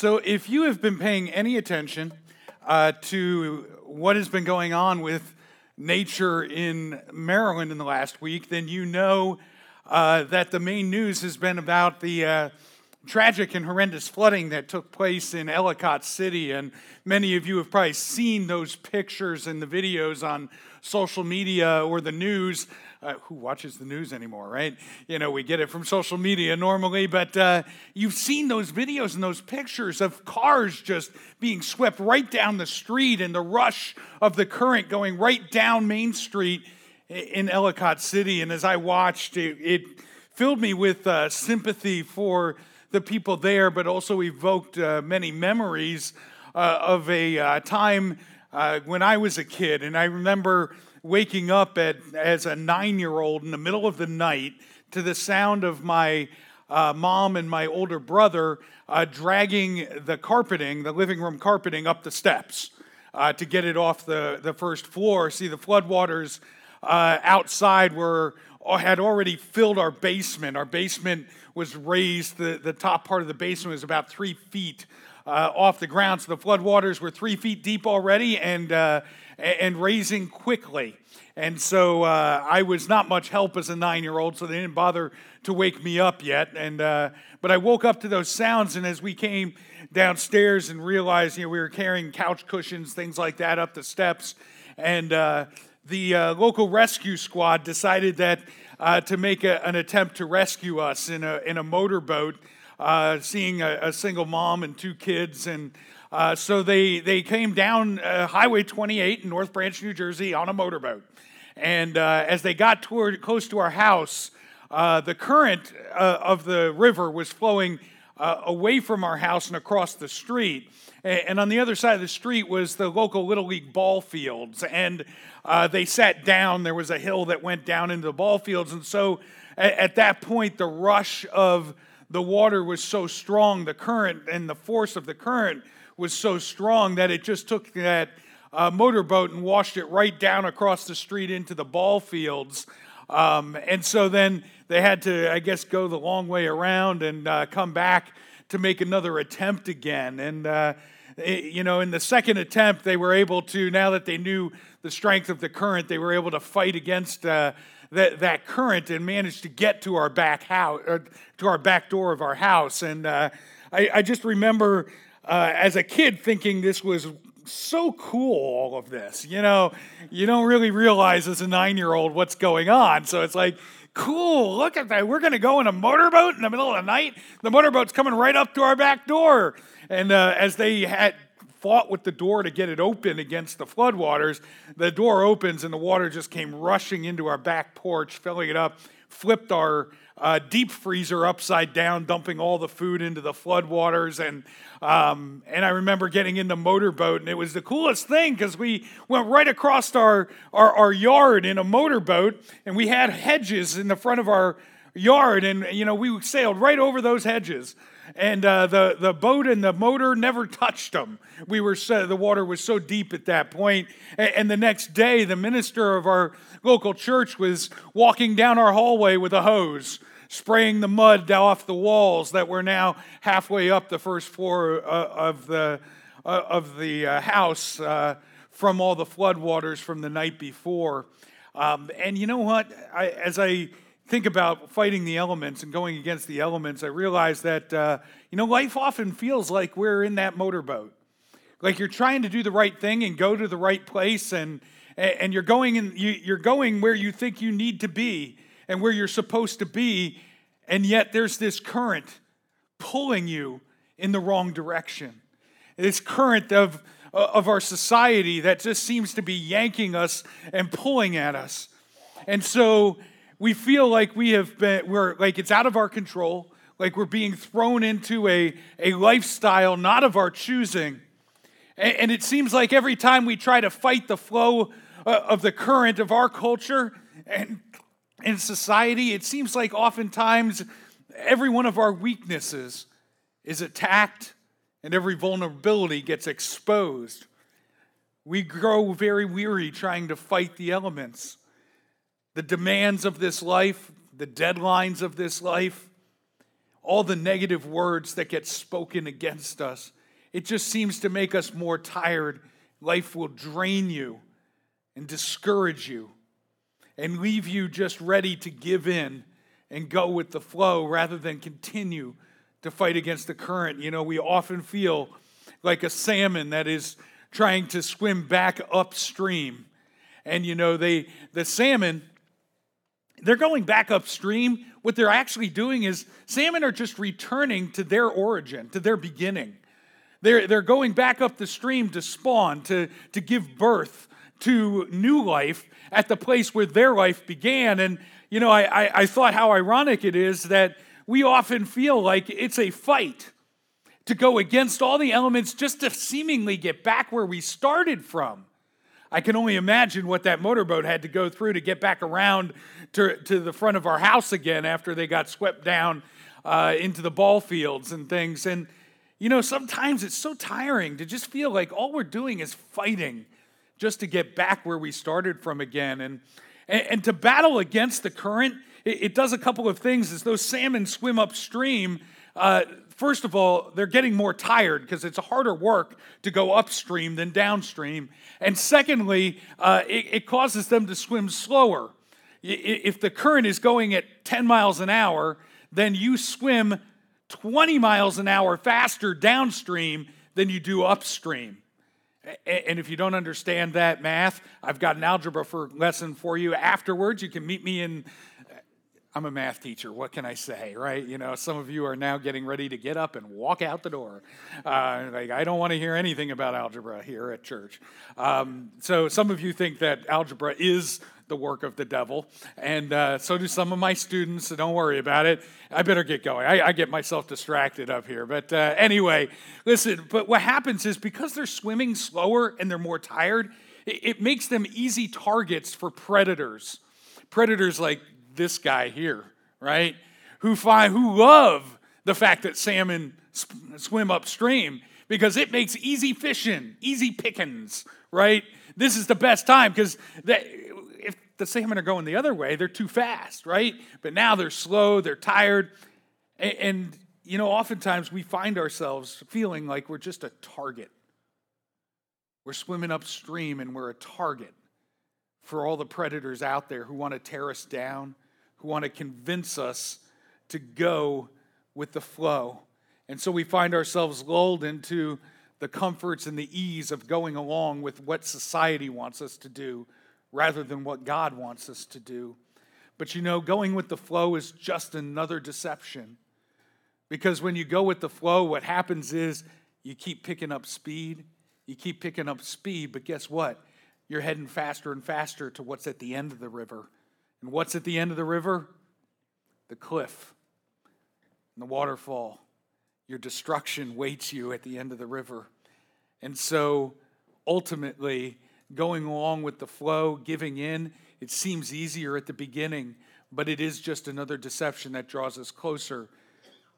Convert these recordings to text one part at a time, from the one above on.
So, if you have been paying any attention uh, to what has been going on with nature in Maryland in the last week, then you know uh, that the main news has been about the uh, tragic and horrendous flooding that took place in Ellicott City. And many of you have probably seen those pictures and the videos on social media or the news. Uh, who watches the news anymore, right? You know, we get it from social media normally, but uh, you've seen those videos and those pictures of cars just being swept right down the street and the rush of the current going right down Main Street in Ellicott City. And as I watched, it, it filled me with uh, sympathy for the people there, but also evoked uh, many memories uh, of a uh, time uh, when I was a kid. And I remember waking up at, as a nine year old in the middle of the night to the sound of my uh, mom and my older brother uh, dragging the carpeting, the living room carpeting, up the steps uh, to get it off the, the first floor. See, the floodwaters uh, outside were had already filled our basement. Our basement was raised, the, the top part of the basement was about three feet uh, off the ground. So the floodwaters were three feet deep already and, uh, and raising quickly. And so uh, I was not much help as a nine year old, so they didn't bother to wake me up yet. And, uh, but I woke up to those sounds, and as we came downstairs and realized you know, we were carrying couch cushions, things like that, up the steps, and uh, the uh, local rescue squad decided that uh, to make a, an attempt to rescue us in a, in a motorboat, uh, seeing a, a, single mom and two kids. And uh, so they, they came down uh, Highway 28 in North Branch, New Jersey on a motorboat. And uh, as they got toward, close to our house, the current of the river was flowing away from our house and across the street. And on the other side of the street was the local Little League ball fields. And uh, they sat down. There was a hill that went down into the ball fields. And so at, at that point, the rush of the water was so strong, the current and the force of the current was so strong that it just took that uh, motorboat and washed it right down across the street into the ball fields. Um, and so then they had to, I guess, go the long way around and uh, come back to make another attempt again. And, uh, it, you know, in the second attempt, they were able to, now that they knew the strength of the current, they were able to fight against uh, that, that current and managed to get to our back house, uh, to our back door of our house. And uh, I, I, just remember uh, as a kid thinking this was so cool, all of this. You know, you don't really realize as a nine year old what's going on. So it's like, cool, look at that. We're going to go in a motorboat in the middle of the night. The motorboat's coming right up to our back door. And uh, as they had fought with the door to get it open against the floodwaters. The door opens and the water just came rushing into our back porch, filling it up, flipped our uh, deep freezer upside down, dumping all the food into the floodwaters. And, um, and I remember getting in the motorboat, and it was the coolest thing because we went right across our, our, our yard in a motorboat, and we had hedges in the front of our yard, and you know we sailed right over those hedges and uh, the, the boat and the motor never touched them. We were so, the water was so deep at that point. And, and the next day, the minister of our local church was walking down our hallway with a hose, spraying the mud off the walls that were now halfway up the first floor uh, of the uh, of the uh, house uh, from all the floodwaters from the night before. Um, and you know what? I, as I think about fighting the elements and going against the elements, I realize that, uh, you know, life often feels like we're in that motorboat. Like you're trying to do the right thing and go to the right place, and, and you're, going in, you're going where you think you need to be and where you're supposed to be, and yet there's this current pulling you in the wrong direction. This current of, of our society that just seems to be yanking us and pulling at us. And so we feel like we have been, we're like it's out of our control, like we're being thrown into a, a lifestyle not of our choosing. And, and it seems like every time we try to fight the flow uh, of the current of our culture and in society, it seems like oftentimes every one of our weaknesses is attacked and every vulnerability gets exposed. We grow very weary trying to fight the elements the demands of this life, the deadlines of this life, all the negative words that get spoken against us. It just seems to make us more tired. Life will drain you and discourage you and leave you just ready to give in and go with the flow rather than continue to fight against the current. You know, we often feel like a salmon that is trying to swim back upstream. And you know, they the salmon they're going back upstream. What they're actually doing is salmon are just returning to their origin, to their beginning. They're, they're going back up the stream to spawn, to, to give birth to new life at the place where their life began. And, you know, I, I, I thought how ironic it is that we often feel like it's a fight to go against all the elements just to seemingly get back where we started from. I can only imagine what that motorboat had to go through to get back around to, to the front of our house again after they got swept down uh, into the ball fields and things. And, you know, sometimes it's so tiring to just feel like all we're doing is fighting just to get back where we started from again. And, and, and to battle against the current, it, it, does a couple of things. As those salmon swim upstream, uh, first of all, they're getting more tired because it's a harder work to go upstream than downstream. And secondly, uh, it, it, causes them to swim slower. If the current is going at 10 miles an hour, then you swim 20 miles an hour faster downstream than you do upstream. And if you don't understand that math, I've got an algebra for lesson for you afterwards. You can meet me in I'm a math teacher. What can I say, right? You know, some of you are now getting ready to get up and walk out the door. Uh, like, I don't want to hear anything about algebra here at church. Um, so, some of you think that algebra is the work of the devil, and uh, so do some of my students. So, don't worry about it. I better get going. I, I get myself distracted up here. But uh, anyway, listen, but what happens is because they're swimming slower and they're more tired, it, it makes them easy targets for predators. Predators like this guy here, right? Who find who love the fact that salmon swim upstream because it makes easy fishing, easy pickings, right? This is the best time because if the salmon are going the other way, they're too fast, right? But now they're slow, they're tired, and, and you know, oftentimes we find ourselves feeling like we're just a target. We're swimming upstream and we're a target for all the predators out there who want to tear us down, who want to convince us to go with the flow. And so we find ourselves lulled into the comforts and the ease of going along with what society wants us to do rather than what God wants us to do. But you know, going with the flow is just another deception. Because when you go with the flow, what happens is you keep picking up speed, you keep picking up speed, but guess what? You're heading faster and faster to what's at the end of the river. And what's at the end of the river? The cliff and the waterfall. Your destruction waits you at the end of the river. And so ultimately, going along with the flow, giving in, it seems easier at the beginning, but it is just another deception that draws us closer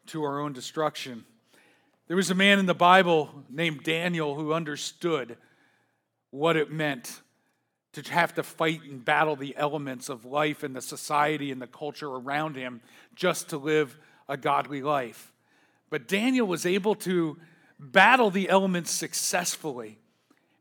to our own destruction. There was a man in the Bible named Daniel who understood what it meant to have to fight and battle the elements of life and the society and the culture around him just to live a godly life. But Daniel was able to battle the elements successfully.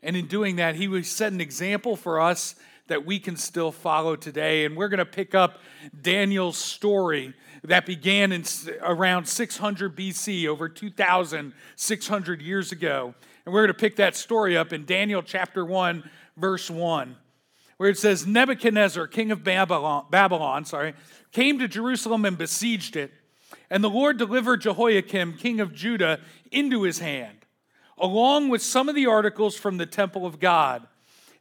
And in doing that, he set an example for us that we can still follow today. And we're going to pick up Daniel's story that began in around 600 BC, over 2,600 years ago. And we're going to pick that story up in Daniel chapter 1, verse 1 where it says Nebuchadnezzar, king of Babylon, Babylon, sorry, came to Jerusalem and besieged it. And the Lord delivered Jehoiakim, king of Judah, into his hand, along with some of the articles from the temple of God.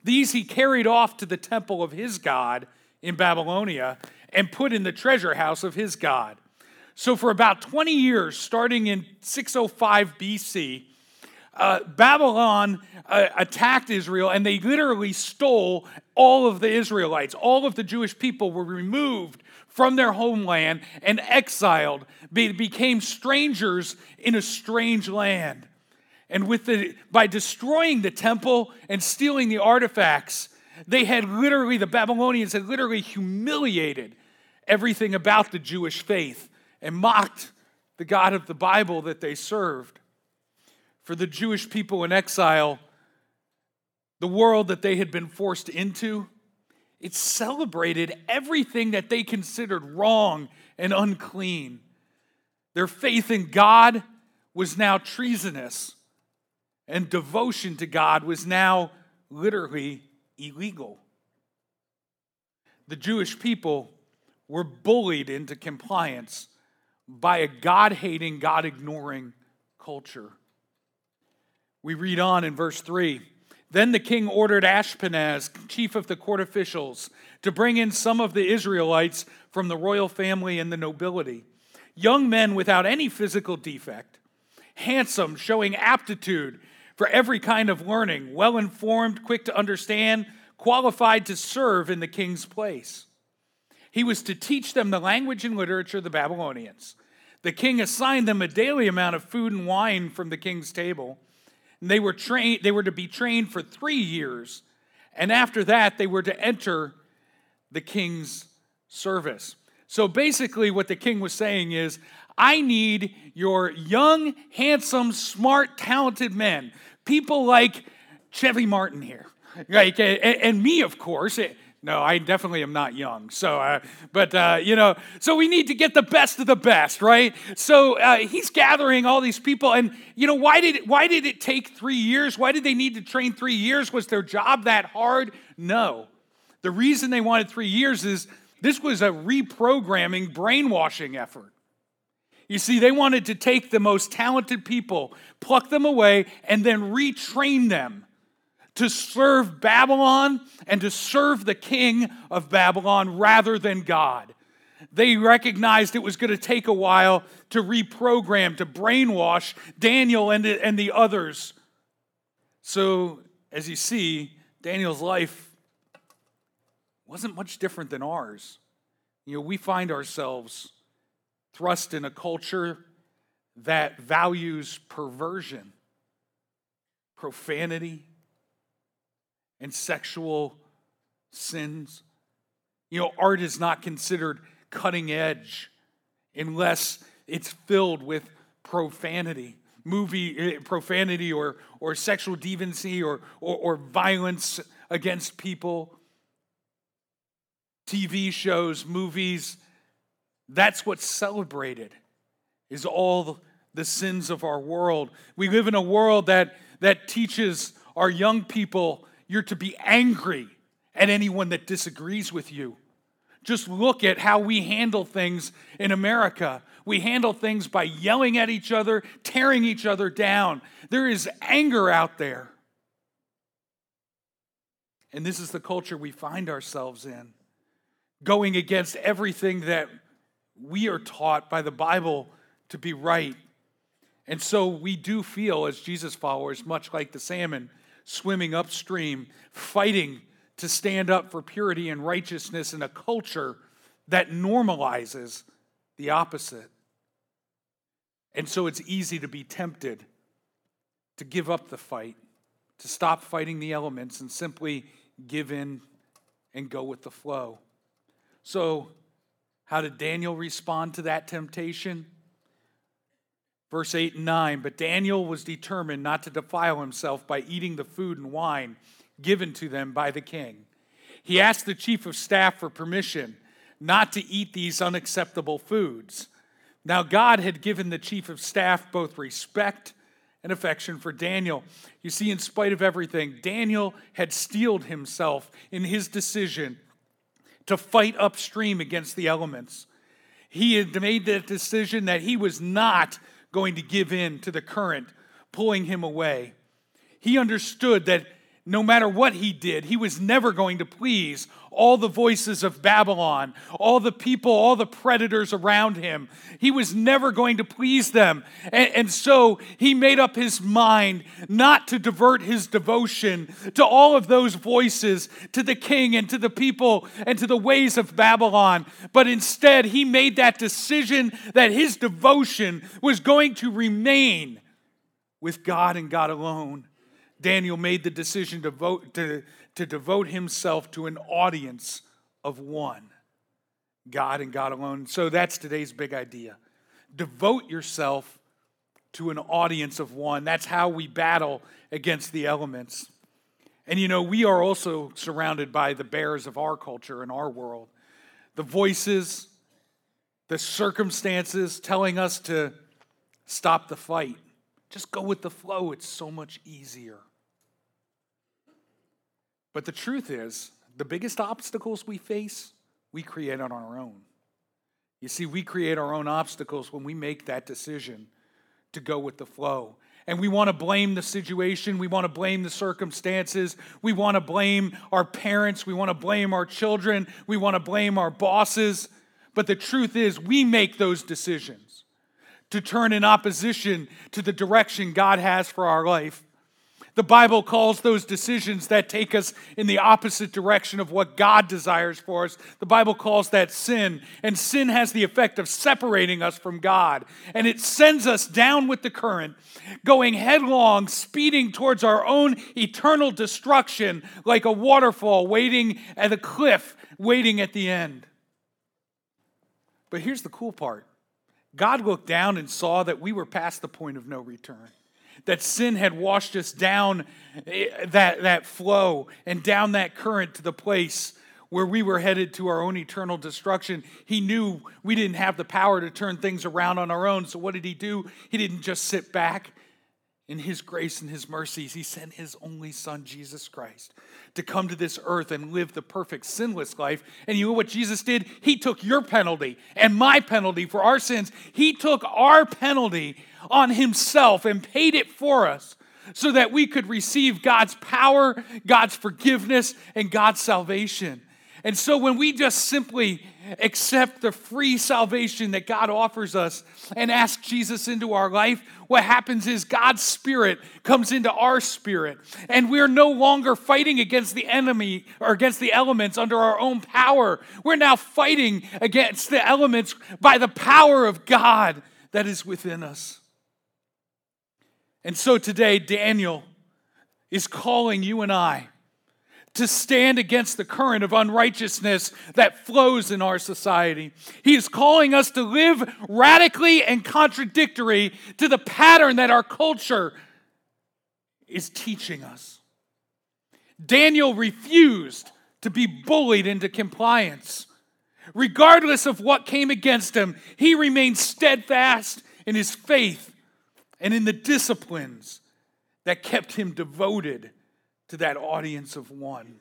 These he carried off to the temple of his God in Babylonia and put in the treasure house of his God. So, for about 20 years, starting in 605 BC, uh, Babylon uh, attacked Israel and they literally stole all of the Israelites. All of the Jewish people were removed from their homeland and exiled, they became strangers in a strange land. And with the, by destroying the temple and stealing the artifacts, they had literally, the Babylonians had literally humiliated everything about the Jewish faith and mocked the God of the Bible that they served. For the Jewish people in exile, the world that they had been forced into, it celebrated everything that they considered wrong and unclean. Their faith in God was now treasonous, and devotion to God was now literally illegal. The Jewish people were bullied into compliance by a God hating, God ignoring culture. We read on in verse 3 Then the king ordered Ashpenaz, chief of the court officials, to bring in some of the Israelites from the royal family and the nobility, young men without any physical defect, handsome, showing aptitude for every kind of learning, well informed, quick to understand, qualified to serve in the king's place. He was to teach them the language and literature of the Babylonians. The king assigned them a daily amount of food and wine from the king's table. And they were trained they were to be trained for 3 years. And after that they were to enter the king's service. So basically what the king was saying is I need your young, handsome, smart, talented men. People like Chevy Martin here. Like, and, and me, of course. No, I definitely am not young. So, uh, but uh, you know, so we need to get the best of the best, right? So uh, he's gathering all these people, and you know, why did it, why did it take three years? Why did they need to train three years? Was their job that hard? No. The reason they wanted three years is this was a reprogramming, brainwashing effort. You see, they wanted to take the most talented people, pluck them away, and then retrain them to serve Babylon and to serve the king of Babylon rather than God. They recognized it was going to take a while to reprogram, to brainwash Daniel and the, and the others. So, as you see, Daniel's life wasn't much different than ours. You know, we find ourselves thrust in a culture that values perversion, profanity, and sexual sins. You know, art is not considered cutting edge unless it's filled with profanity. Movie eh, profanity or, or sexual deviancy or, or, or violence against people. Tv shows movies that's what's celebrated is all the sins of our world. We live in a world that that teaches our young people you're to be angry at anyone that disagrees with you. Just look at how we handle things in America. We handle things by yelling at each other, tearing each other down. There is anger out there. And this is the culture we find ourselves in, going against everything that we are taught by the Bible to be right. And so we do feel, as Jesus followers, much like the salmon, swimming upstream, fighting to stand up for purity and righteousness in a culture that normalizes the opposite. And so it's easy to be tempted to give up the fight, to stop fighting the elements and simply give in and go with the flow. So, how did Daniel respond to that temptation? Verse 8 and 9 But Daniel was determined not to defile himself by eating the food and wine given to them by the king. He asked the chief of staff for permission not to eat these unacceptable foods. Now, God had given the chief of staff both respect and affection for Daniel. You see, in spite of everything, Daniel had steeled himself in his decision to fight upstream against the elements. He had made the decision that he was not going to give in to the current pulling him away. He understood that no matter what he did, he was never going to please all the voices of Babylon, all the people, all the predators around him. He was never going to please them. And, and, so he made up his mind not to divert his devotion to all of those voices, to the king and to the people and to the ways of Babylon, but instead he made that decision that his devotion was going to remain with God and God alone. Daniel made the decision to, vote, to, to devote himself to an audience of one God and God alone. So that's today's big idea. devote yourself to an audience of one. That's how we battle against the elements. And you know, we are also surrounded by the bears of our culture and our world. The voices, the circumstances telling us to stop the fight. Just go with the flow, it's so much easier. But the truth is, the biggest obstacles we face, we create on our own. You see, we create our own obstacles when we make that decision to go with the flow. And we want to blame the situation. We want to blame the circumstances. We want to blame our parents. We want to blame our children. We want to blame our bosses. But the truth is, we make those decisions to turn in opposition to the direction God has for our life. The Bible calls those decisions that take us in the opposite direction of what God desires for us. The Bible calls that sin. And sin has the effect of separating us from God. And it sends us down with the current, going headlong, speeding towards our own eternal destruction like a waterfall waiting at a cliff, waiting at the end. But here's the cool part God looked down and saw that we were past the point of no return that sin had washed us down eh, that, that flow and down that current to the place where we were headed to our own eternal destruction. He knew we didn't have the power to turn things around on our own. So, what did he do? He didn't just sit back. In his grace and his mercies, he sent his only son, Jesus Christ, to come to this earth and live the perfect, sinless life. And you know what Jesus did? He took your penalty and my penalty for our sins. He took our penalty on himself and paid it for us so that we could receive God's power, God's forgiveness, and God's salvation. And so when we just simply accept the free salvation that God offers us and ask Jesus into our life, what happens is God's Spirit comes into our spirit, and we're no longer fighting against the enemy or against the elements under our own power. We're now fighting against the elements by the power of God that is within us. And so today, Daniel is calling you and I to stand against the current of unrighteousness that flows in our society. He is calling us to live radically and contradictory to the pattern that our culture is teaching us. Daniel refused to be bullied into compliance. Regardless of what came against him, he remained steadfast in his faith and in the disciplines that kept him devoted to that audience of one.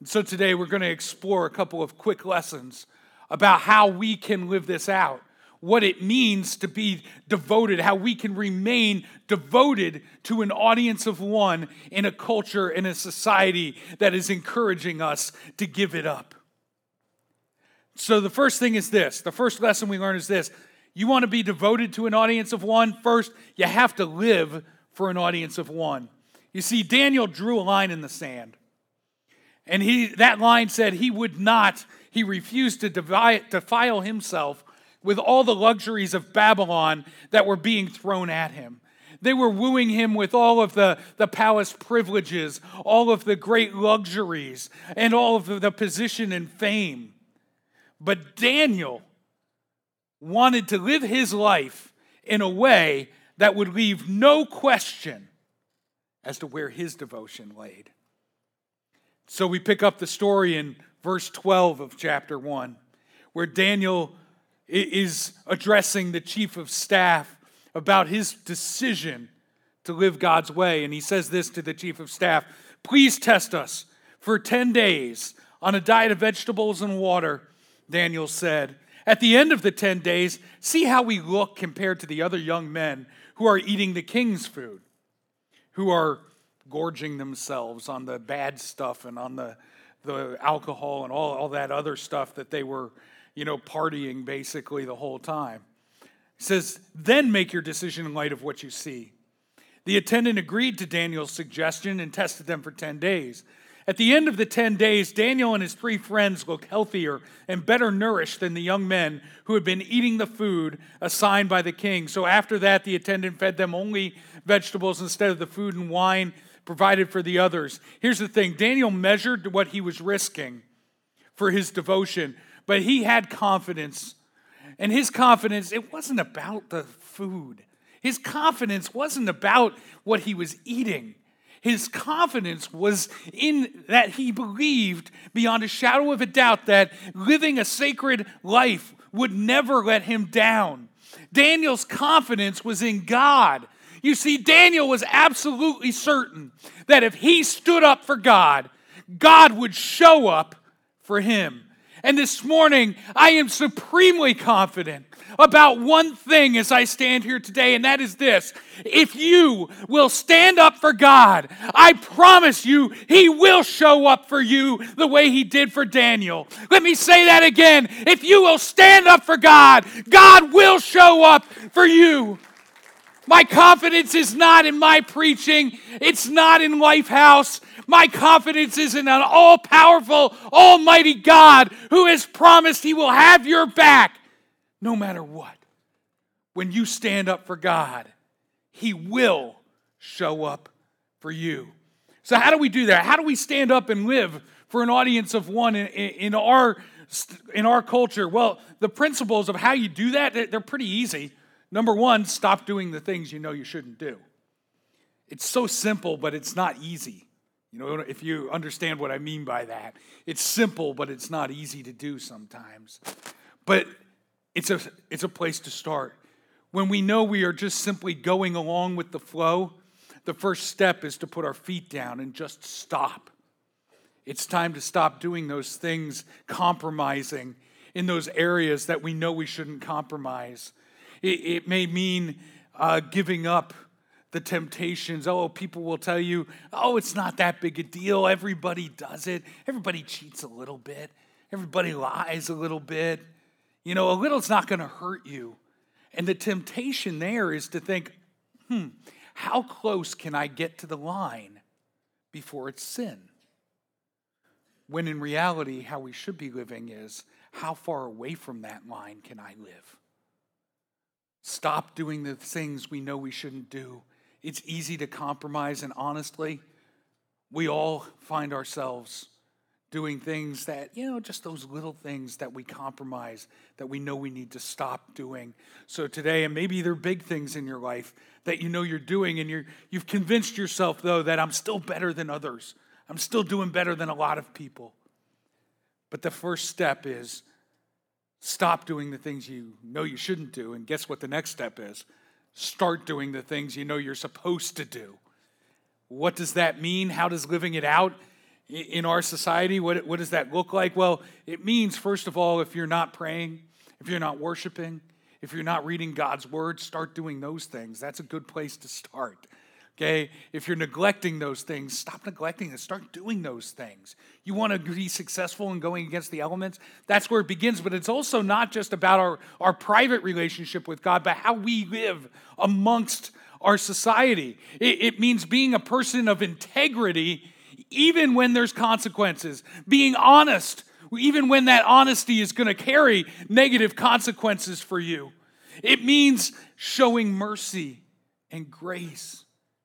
And so today we're going to explore a couple of quick lessons about how we can live this out, what it means to be devoted, how we can remain devoted to an audience of one in a culture, in a society that is encouraging us to give it up. So the first thing is this the first lesson we learn is this you want to be devoted to an audience of one? First, you have to live for an audience of one. You see, Daniel drew a line in the sand. And he, that line said he would not, he refused to defile himself with all the luxuries of Babylon that were being thrown at him. They were wooing him with all of the, the palace privileges, all of the great luxuries, and all of the, the position and fame. But Daniel, wanted to live his life in a way that would leave no question as to where his devotion laid. So we pick up the story in verse 12 of chapter 1, where Daniel is addressing the chief of staff about his decision to live God's way. And he says this to the chief of staff Please test us for 10 days on a diet of vegetables and water, Daniel said. At the end of the 10 days, see how we look compared to the other young men who are eating the king's food, who are gorging themselves on the bad stuff and on the, the alcohol and all, all that other stuff that they were, you know, partying basically the whole time. He says, then make your decision in light of what you see. The attendant agreed to Daniel's suggestion and tested them for 10 days. At the end of the 10 days, Daniel and his three friends looked healthier and better nourished than the young men who had been eating the food assigned by the king. So after that, the attendant fed them only vegetables instead of the food and wine provided for the others. Here's the thing Daniel measured what he was risking for his devotion, but he had confidence And his confidence, it wasn't about the food. His confidence wasn't about what he was eating. His confidence was in that he believed beyond a shadow of a doubt that living a sacred life would never let him down. Daniel's confidence was in God. You see, Daniel was absolutely certain that if he stood up for God, God would show up for him. And this morning, I am supremely confident about one thing as I stand here today, and that is this. If you will stand up for God, I promise you, He will show up for you the way He did for Daniel. Let me say that again. If you will stand up for God, God will show up for you. My confidence is not in my preaching, it's not in Lifehouse. My confidence is in an all powerful, almighty God who has promised He will have your back no matter what. When you stand up for God, He will show up for you. So, how do we do that? How do we stand up and live for an audience of one in, in, our, in our culture? Well, the principles of how you do that, they're pretty easy. Number one, stop doing the things you know you shouldn't do. It's so simple, but it's not easy. You know, if you understand what I mean by that, it's simple, but it's not easy to do sometimes. But it's a, it's a place to start. When we know we are just simply going along with the flow, the first step is to put our feet down and just stop. It's time to stop doing those things, compromising in those areas that we know we shouldn't compromise. It, it may mean uh, giving up the temptations. Oh, people will tell you, oh, it's not that big a deal. Everybody does it. Everybody cheats a little bit. Everybody lies a little bit. You know, a little's not going to hurt you. And the temptation there is to think, hmm, how close can I get to the line before it's sin? When in reality, how we should be living is, how far away from that line can I live? Stop doing the things we know we shouldn't do. It's easy to compromise, and honestly, we all find ourselves doing things that, you know, just those little things that we compromise, that we know we need to stop doing. So today, and maybe there are big things in your life that you know you're doing, and you're, you've convinced yourself, though, that I'm still better than others. I'm still doing better than a lot of people. But the first step is stop doing the things you know you shouldn't do. And guess what the next step is? Start doing the things you know you're supposed to do. What does that mean? How does living it out? in our society, what, what does that look like? Well, it means, first of all, if you're not praying, if you're not worshiping, if you're not reading God's word, start doing those things. That's a good place to start. Okay? If you're neglecting those things, stop neglecting and start doing those things. You want to be successful in going against the elements? That's where it begins, but it's also not just about our, our private relationship with God, but how we live amongst our society. It, it means being a person of integrity even when there's consequences, being honest, even when that honesty is going to carry negative consequences for you. It means showing mercy and grace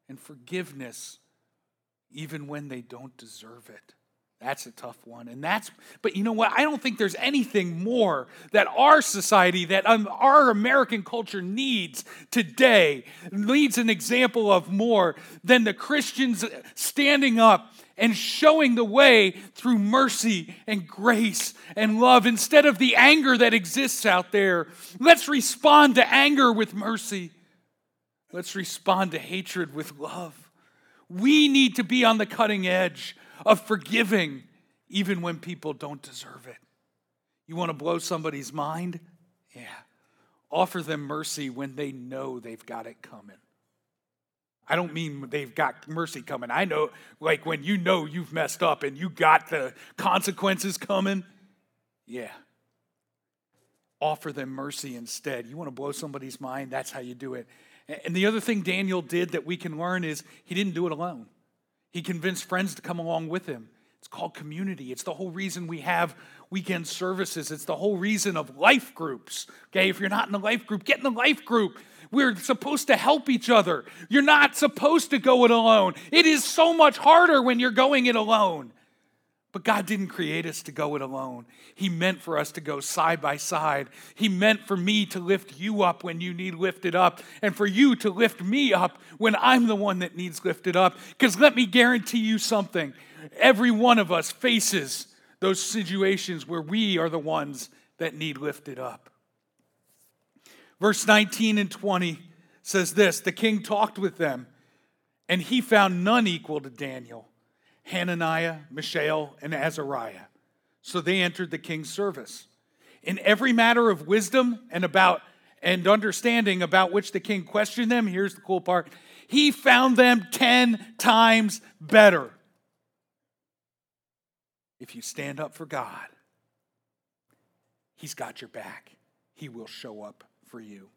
and forgiveness, even when they don't deserve it. That's a tough one. And that's, but you know what? I don't think there's anything more that our society, that um, our American culture needs today, needs an example of more than the Christians standing up and showing the way through mercy and grace and love instead of the anger that exists out there. Let's respond to anger with mercy. Let's respond to hatred with love. We need to be on the cutting edge of forgiving even when people don't deserve it. You want to blow somebody's mind? Yeah. Offer them mercy when they know they've got it coming. I don't mean they've got mercy coming. I know, like when you know you've messed up and you got the consequences coming. Yeah. Offer them mercy instead. You want to blow somebody's mind? That's how you do it. And the other thing Daniel did that we can learn is he didn't do it alone. He convinced friends to come along with him. It's called community. It's the whole reason we have weekend services. It's the whole reason of life groups. Okay, if you're not in a life group, get in a life group. We're supposed to help each other. You're not supposed to go it alone. It is so much harder when you're going it alone. But God didn't create us to go it alone. He meant for us to go side by side. He meant for me to lift you up when you need lifted up, and for you to lift me up when I'm the one that needs lifted up. Because let me guarantee you something every one of us faces those situations where we are the ones that need lifted up. Verse 19 and 20 says this The king talked with them, and he found none equal to Daniel Hananiah, Mishael, and Azariah. So they entered the king's service. In every matter of wisdom and about and understanding about which the king questioned them, here's the cool part. He found them 10 times better. If you stand up for God, he's got your back. He will show up for you.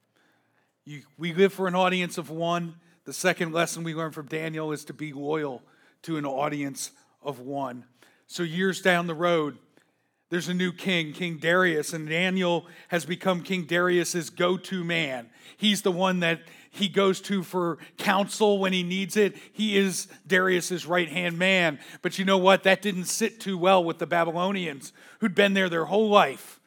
you. We live for an audience of one. The second lesson we learn from Daniel is to be loyal to an audience of one. So, years down the road, there's a new king, King Darius, and Daniel has become King Darius's go to man. He's the one that he goes to for counsel when he needs it. He is Darius's right hand man. But you know what? That didn't sit too well with the Babylonians who'd been there their whole life.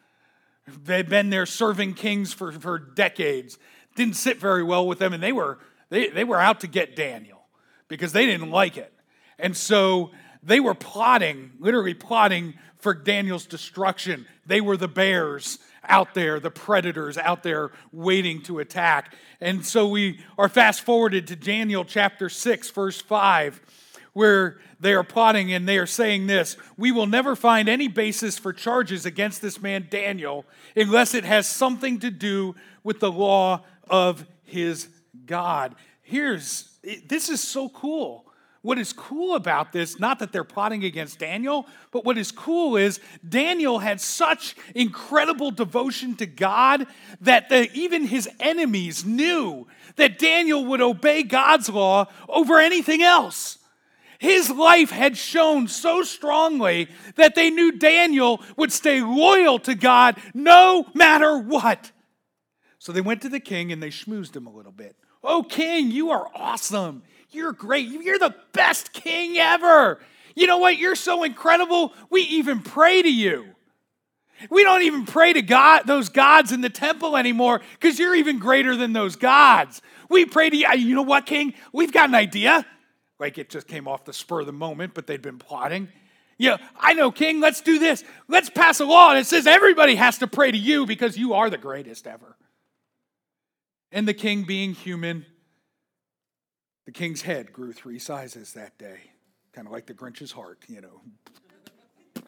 They'd been there serving kings for, for decades. Didn't sit very well with them, and they were, they, they were out to get Daniel because they didn't like it. And so they were plotting, literally plotting for Daniel's destruction. They were the bears out there, the predators out there waiting to attack. And so we are fast forwarded to Daniel chapter 6, verse 5, where they are plotting and they are saying this We will never find any basis for charges against this man Daniel unless it has something to do with the law of his God. Here's this is so cool what is cool about this, not that they're plotting against Daniel, but what is cool is Daniel had such incredible devotion to God that the, even his enemies knew that Daniel would obey God's law over anything else. His life had shown so strongly that they knew Daniel would stay loyal to God no matter what. So they went to the king and they schmoozed him a little bit. Oh, king, you are awesome. You're great. You're the best king ever. You know what? You're so incredible. We even pray to you. We don't even pray to God, those gods in the temple anymore because you're even greater than those gods. We pray to you. Uh, you know what, King? We've got an idea. Like it just came off the spur of the moment, but they'd been plotting. Yeah, I know, King. Let's do this. Let's pass a law that says everybody has to pray to you because you are the greatest ever. And the king, being human, the king's head grew three sizes that day, kind of like the Grinch's heart, you know.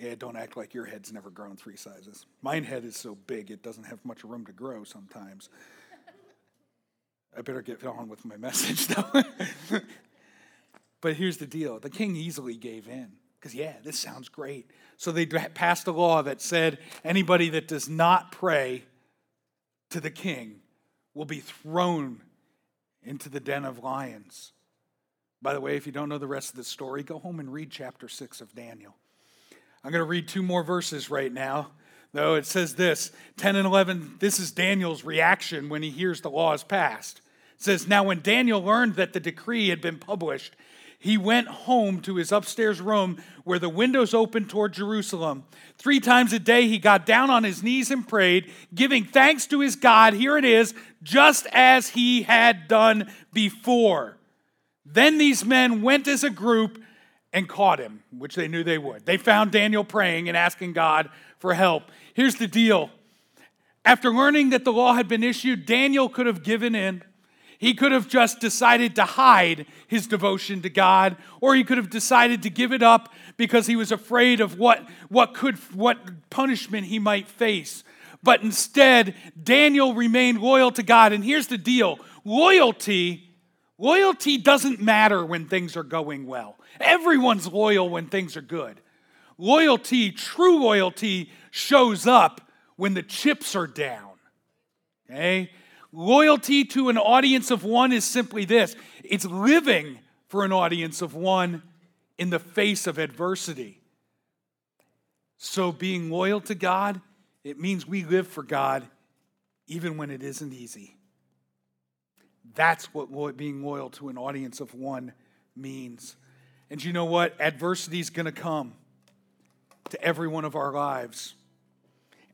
Yeah, don't act like your head's never grown three sizes. Mine head is so big it doesn't have much room to grow sometimes. I better get on with my message though. but here's the deal the king easily gave in because, yeah, this sounds great. So they passed a law that said anybody that does not pray to the king will be thrown into the den of lions. By the way, if you don't know the rest of the story, go home and read chapter 6 of Daniel. I'm going to read two more verses right now. Though it says this 10 and 11, this is Daniel's reaction when he hears the law is passed. It says, Now when Daniel learned that the decree had been published, he went home to his upstairs room where the windows opened toward Jerusalem. Three times a day, he got down on his knees and prayed, giving thanks to his God. Here it is, just as he had done before. Then these men went as a group and caught him, which they knew they would. They found Daniel praying and asking God for help. Here's the deal after learning that the law had been issued, Daniel could have given in. He could have just decided to hide his devotion to God, or he could have decided to give it up because he was afraid of what, what, could, what punishment he might face. But instead, Daniel remained loyal to God. And here's the deal loyalty, loyalty doesn't matter when things are going well. Everyone's loyal when things are good. Loyalty, true loyalty, shows up when the chips are down. Okay? Loyalty to an audience of one is simply this it's living for an audience of one in the face of adversity. So, being loyal to God, it means we live for God even when it isn't easy. That's what being loyal to an audience of one means. And you know what? Adversity is going to come to every one of our lives.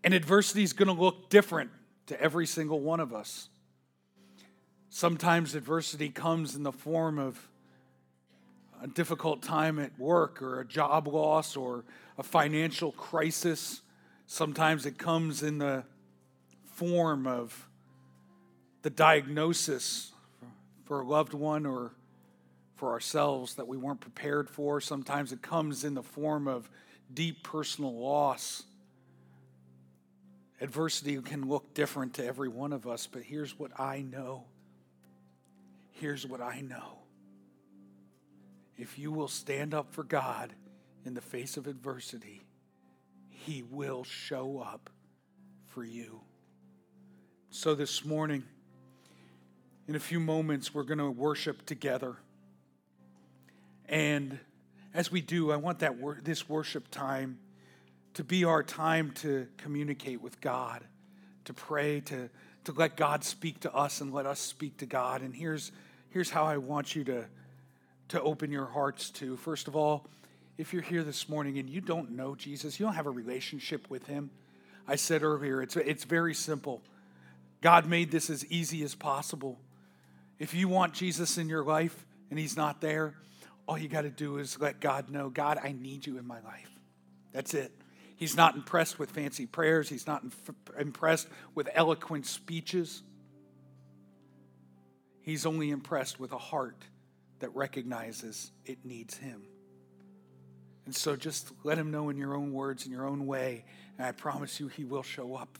And adversity is going to look different to every single one of us. Sometimes adversity comes in the form of a difficult time at work or a job loss or a financial crisis. Sometimes it comes in the form of the diagnosis for a loved one or for ourselves that we weren't prepared for. Sometimes it comes in the form of deep personal loss. Adversity can look different to every one of us, but here's what I know. Here's what I know. If you will stand up for God in the face of adversity, He will show up for you. So this morning, in a few moments, we're going to worship together. And as we do, I want that wor- this worship time to be our time to communicate with God, to pray, to, to let God speak to us and let us speak to God. And here's, here's how I want you to, to open your hearts to. First of all, if you're here this morning and you don't know Jesus, you don't have a relationship with him, I said earlier, it's, it's very simple. God made this as easy as possible. If you want Jesus in your life and he's not there, all you got to do is let God know, God, I need you in my life. That's it. He's not impressed with fancy prayers, he's not impressed with eloquent speeches. He's only impressed with a heart that recognizes it needs him. And so just let him know in your own words, in your own way, and I promise you he will show up.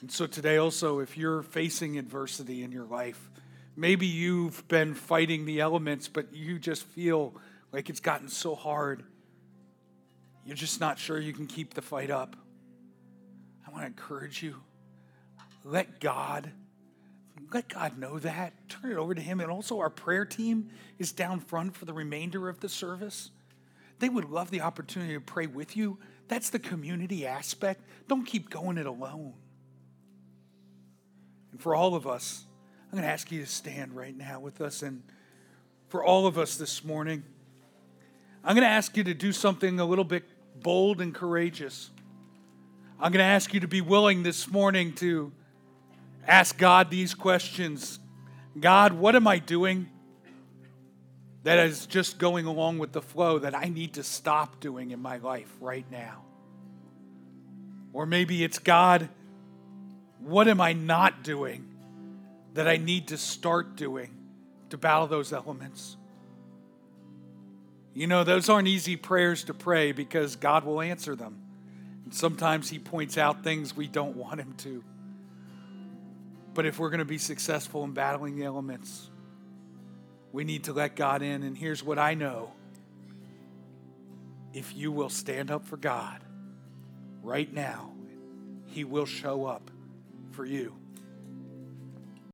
And so today, also, if you're facing adversity in your life, maybe you've been fighting the elements, but you just feel like it's gotten so hard you're just not sure you can keep the fight up. I want to encourage you. Let God, let God know that. Turn it over to Him. And also, our prayer team is down front for the remainder of the service. They would love the opportunity to pray with you. That's the community aspect. Don't keep going it alone. And for all of us, I'm going to ask you to stand right now with us. And for all of us this morning, I'm going to ask you to do something a little bit bold and courageous. I'm going to ask you to be willing this morning to ask God these questions God, what am I doing that is just going along with the flow that I need to stop doing in my life right now? Or maybe it's God, what am I not doing that I need to start doing to battle those elements? You know, those aren't easy prayers to pray because God will answer them. And sometimes He points out things we don't want Him to. But if we're going to be successful in battling the elements, we need to let God in. And here's what I know if you will stand up for God right now, He will show up for you.